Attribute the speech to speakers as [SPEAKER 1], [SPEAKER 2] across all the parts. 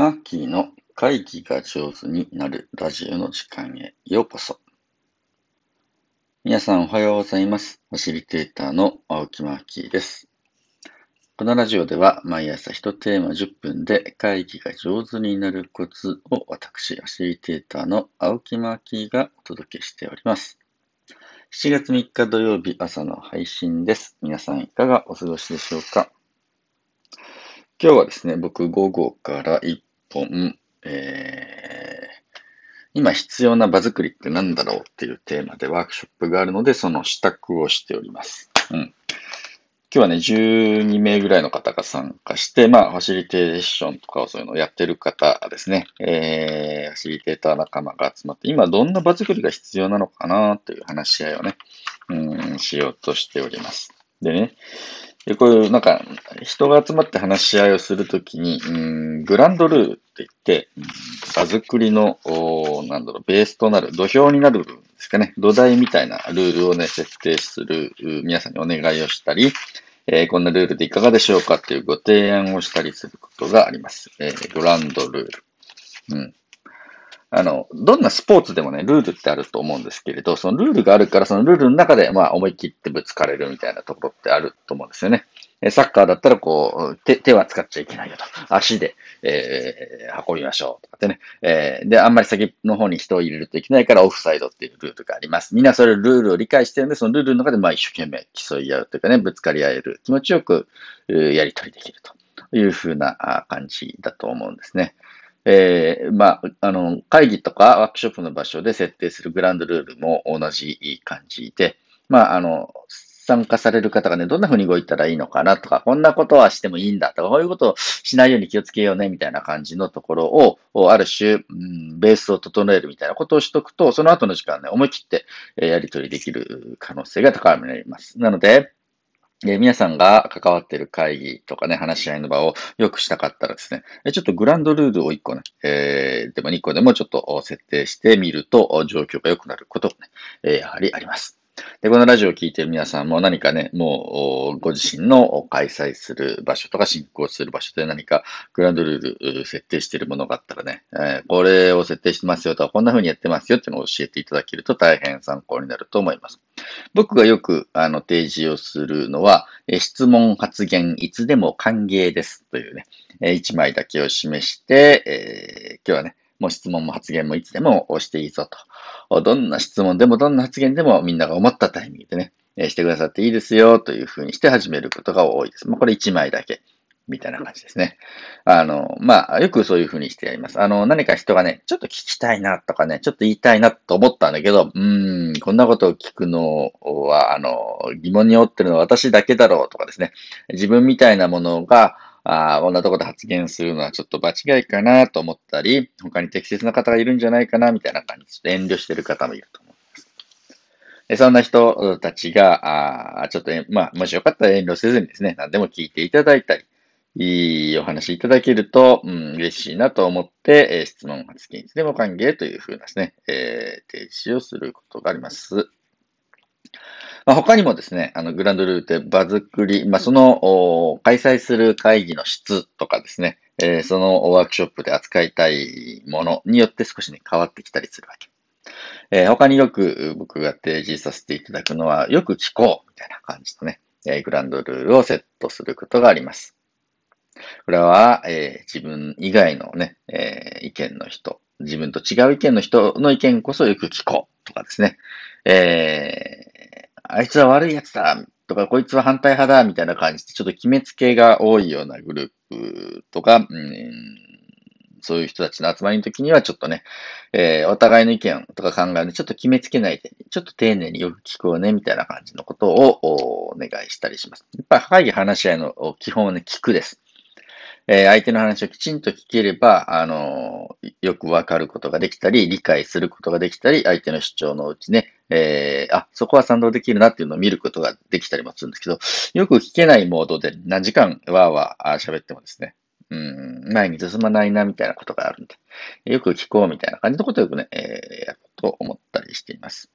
[SPEAKER 1] マーキーの会議が上手になるラジオの時間へようこそ。皆さんおはようございます。ファシリテーターの青木マーキーです。このラジオでは毎朝1テーマ10分で会議が上手になるコツを私、ファシリテーターの青木マーキーがお届けしております。7月3日土曜日朝の配信です。皆さんいかがお過ごしでしょうか？今日はですね、僕午後から1本、えー、今必要な場作りって何だろうっていうテーマでワークショップがあるので、その支度をしております。うん。今日はね、12名ぐらいの方が参加して、まあ、ファシリテーションとかそういうのをやってる方ですね、えー、ファシリテーター仲間が集まって、今どんな場作りが必要なのかなという話し合いをね、うん、しようとしております。でね、で、こういう、なんか、人が集まって話し合いをするときに、うん、グランドルールって言って、うん場作りの、おなんだろう、ベースとなる、土俵になる部分ですかね、土台みたいなルールをね、設定する、皆さんにお願いをしたり、えーこんなルールでいかがでしょうかっていうご提案をしたりすることがあります。えーグランドルール。うん。あの、どんなスポーツでもね、ルールってあると思うんですけれど、そのルールがあるから、そのルールの中で、まあ、思い切ってぶつかれるみたいなところってあると思うんですよね。サッカーだったら、こう、手、手は使っちゃいけないよと。足で、えー運びましょうとかってね。えーで、あんまり先の方に人を入れるといけないから、オフサイドっていうルールがあります。みんなそれルールを理解してるんで、そのルールの中で、まあ、一生懸命競い合うというかね、ぶつかり合える。気持ちよく、やり取りできるというふうな感じだと思うんですね。えーまあ、あの、会議とかワークショップの場所で設定するグランドルールも同じ感じで、まあ、あの、参加される方がね、どんな風に動いたらいいのかなとか、こんなことはしてもいいんだとか、こういうことをしないように気をつけようね、みたいな感じのところを、ある種、うん、ベースを整えるみたいなことをしとくと、その後の時間ね、思い切って、やり取りできる可能性が高まります。なので、え皆さんが関わっている会議とかね、話し合いの場を良くしたかったらですね、ちょっとグランドルールを1個ね、えーでも2個でもちょっと設定してみると、状況が良くなることがね、えやはりあります。で、このラジオを聞いている皆さんも何かね、もう、ご自身の開催する場所とか進行する場所で何かグランドルール設定しているものがあったらね、えこれを設定してますよとか、こんな風にやってますよっていうのを教えていただけると大変参考になると思います。僕がよくあの提示をするのは、質問発言いつでも歓迎ですというね、1枚だけを示して、えー今日はね、もう質問も発言もいつでも押していいぞと。どんな質問でもどんな発言でもみんなが思ったタイミングでね、してくださっていいですよというふうにして始めることが多いです。まあ、これ1枚だけ。みたいな感じですね。あの、まあ、よくそういうふうにしてやります。あの、何か人がね、ちょっと聞きたいなとかね、ちょっと言いたいなと思ったんだけど、うーん、こんなことを聞くのは、あの、疑問に思ってるのは私だけだろうとかですね、自分みたいなものが、あーこんなところで発言するのはちょっと場違いかなと思ったり、他に適切な方がいるんじゃないかなみたいな感じで、ちょっと遠慮してる方もいると思います。えそんな人たちが、あーちょっと、まあ、もしよかったら遠慮せずにですね、何でも聞いていただいたり、いいお話いただけると、うん、嬉しいなと思って、えー質問発言いつでも歓迎というふうなですね、えー提示をすることがあります。まあ、他にもですね、あの、グランドルールで場作り、まあ、その、開催する会議の質とかですね、えーそのワークショップで扱いたいものによって少しね、変わってきたりするわけ。えー他によく僕が提示させていただくのは、よく聞こうみたいな感じのね、えーグランドルールをセットすることがあります。これは、えー自分以外のね、えー意見の人、自分と違う意見の人の意見こそよく聞こうとかですね、えーあいつは悪い奴だとか、こいつは反対派だみたいな感じで、ちょっと決めつけが多いようなグループとか、うんそういう人たちの集まりの時にはちょっとね、えーお互いの意見とか考えでちょっと決めつけないで、ちょっと丁寧によく聞こうね、みたいな感じのことをお願いしたりします。やっぱり会議話し合いの基本はね、聞くです。えー相手の話をきちんと聞ければ、あのーよくわかることができたり、理解することができたり、相手の主張のうちね、えーあ、そこは賛同できるなっていうのを見ることができたりもするんですけど、よく聞けないモードで何時間わーわー喋ってもですね、うん、前に進まないなみたいなことがあるんで、よく聞こうみたいな感じのことをよくね、えーやると思ったりしています。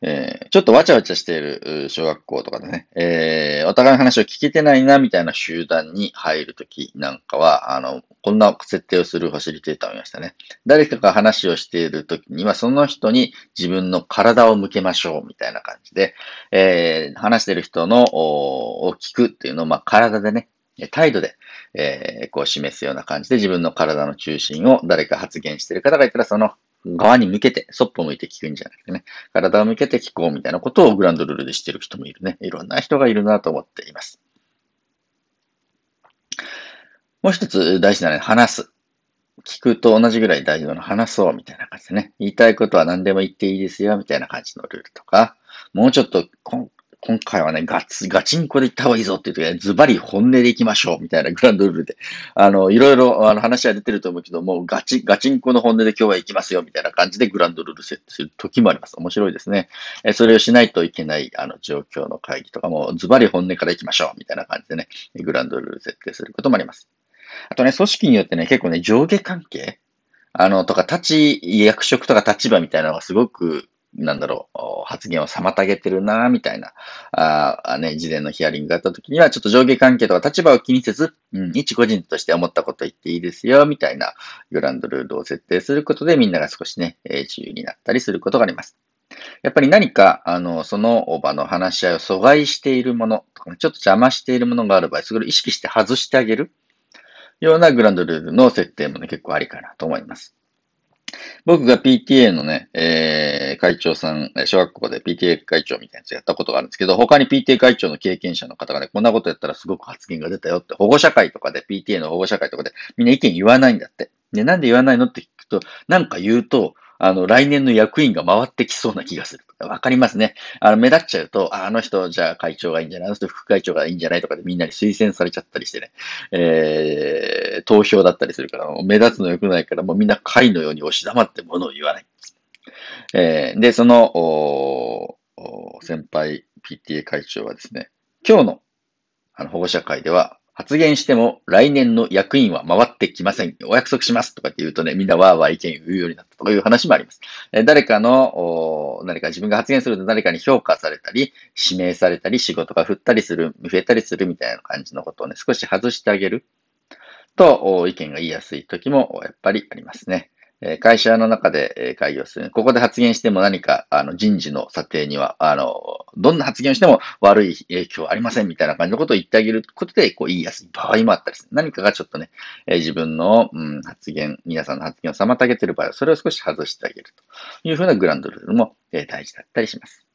[SPEAKER 1] えー、ちょっとわちゃわちゃしている小学校とかでね、えー、お互いの話を聞けてないな、みたいな集団に入るときなんかは、あの、こんな設定をするファシリテーターを見ましたね。誰かが話をしているときには、その人に自分の体を向けましょう、みたいな感じで、えー、話している人の、を聞くっていうのを、まあ、体でね、態度で、えー、こう示すような感じで自分の体の中心を誰か発言している方がいたら、その側に向けて、そっぽ向いて聞くんじゃなくてね、体を向けて聞こうみたいなことをグランドルールでしてる人もいるね。いろんな人がいるなと思っています。もう一つ大事なのは話す。聞くと同じぐらい大事なの話そうみたいな感じでね。言いたいことは何でも言っていいですよみたいな感じのルールとか、もうちょっと今回はね、ガツ、ガチンコで行った方がいいぞっていう時は、ズバリ本音で行きましょうみたいなグランドルールで、あの、いろいろあの話は出てると思うけども、ガチ、ガチンコの本音で今日は行きますよみたいな感じでグランドルール設定する時もあります。面白いですね。えそれをしないといけない、あの、状況の会議とかも、ズバリ本音から行きましょうみたいな感じでね、グランドルール設定することもあります。あとね、組織によってね、結構ね、上下関係？あの、とか、立ち、役職とか立場みたいなのがすごくなんだろう、発言を妨げてるな、みたいな、あね、事前のヒアリングがあった時には、ちょっと上下関係とか立場を気にせず、うん、一個人として思ったこと言っていいですよ、みたいなグランドルールを設定することで、みんなが少しね、え、自由になったりすることがあります。やっぱり何か、あの、その場の話し合いを阻害しているものとか、ね、ちょっと邪魔しているものがある場合、それを意識して外してあげるようなグランドルールの設定もね、結構ありかなと思います。僕が PTA のね、えー、会長さん、小学校で PTA 会長みたいなやつやったことがあるんですけど、他に PTA 会長の経験者の方がね、こんなことやったらすごく発言が出たよって、保護者会とかで、PTA の保護者会とかで、みんな意見言わないんだって。で、なんで言わないのって聞くと、なんか言うと、あの、来年の役員が回ってきそうな気がする。わかりますね。あの、目立っちゃうと、あの人、じゃあ会長がいいんじゃないあの人副会長がいいんじゃないとかでみんなに推薦されちゃったりしてね、え、投票だったりするから、目立つの良くないから、もうみんな会のように押し黙ってものを言わない。えー、で、その、お先輩 PTA 会長はですね、今日のあの保護者会では、発言しても来年の役員は回ってきません。お約束しますとかって言うとね、みんなわーわー意見言うようになったという話もあります。え誰かの、何か自分が発言すると誰かに評価されたり、指名されたり、仕事が振ったりする、増えたりするみたいな感じのことをね、少し外してあげると、意見が言いやすい時もやっぱりありますね。会社の中で会議をする。ここで発言しても何か、あの、人事の査定には、あの、どんな発言をしても悪い影響はありませんみたいな感じのことを言ってあげることで、こう、言いやすい場合もあったりする。何かがちょっとね、自分の、うん、発言、皆さんの発言を妨げている場合は、それを少し外してあげるというふうなグランドルールも大事だったりします。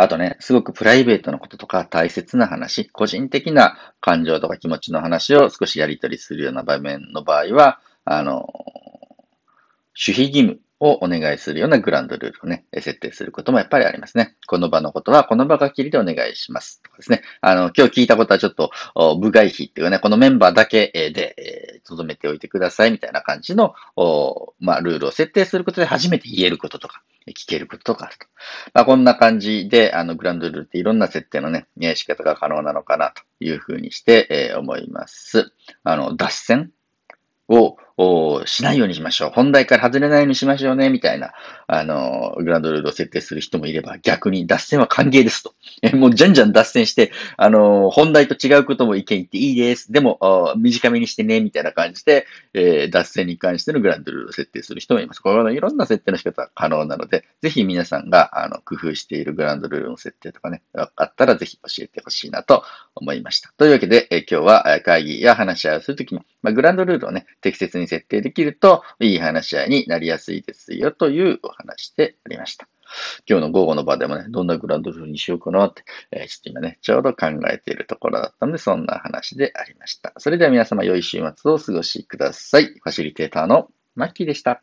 [SPEAKER 1] あとね、すごくプライベートのこととか大切な話、個人的な感情とか気持ちの話を少しやり取りするような場面の場合は、あの、守秘義務をお願いするようなグランドルールをね、設定することもやっぱりありますね。この場のことはこの場がきりでお願いします。とかですね。あの、今日聞いたことはちょっと部外費っていうかね、このメンバーだけで、えー、留めておいてくださいみたいな感じの、まあ、ルールを設定することで初めて言えることとか、聞けることとかあると。まあ、こんな感じで、あの、グランドルールっていろんな設定のね、仕方が可能なのかなというふうにして、えー、思います。あの、脱線ををしないようにしましょう。本題から外れないようにしましょうね、みたいな、あの、グランドルールを設定する人もいれば、逆に脱線は歓迎ですと。えもうじゃんじゃん脱線して、あの、本題と違うことも意見言っていいです。でも、短めにしてね、みたいな感じで、えー、脱線に関してのグランドルールを設定する人もいます。これはいろんな設定の仕方が可能なので、ぜひ皆さんが、あの、工夫しているグランドルールの設定とかね、あったらぜひ教えてほしいなと思いました。というわけで、え今日は会議や話し合いをするときに、まあ、グランドルールをね、適切に設定できると、いい話し合いになりやすいですよというお話でありました。今日の午後の場でもね、どんなグランドルールにしようかなって、えー、ちょっと今ね、ちょうど考えているところだったので、そんな話でありました。それでは皆様良い週末をお過ごしください。ファシリテーターのマッキーでした。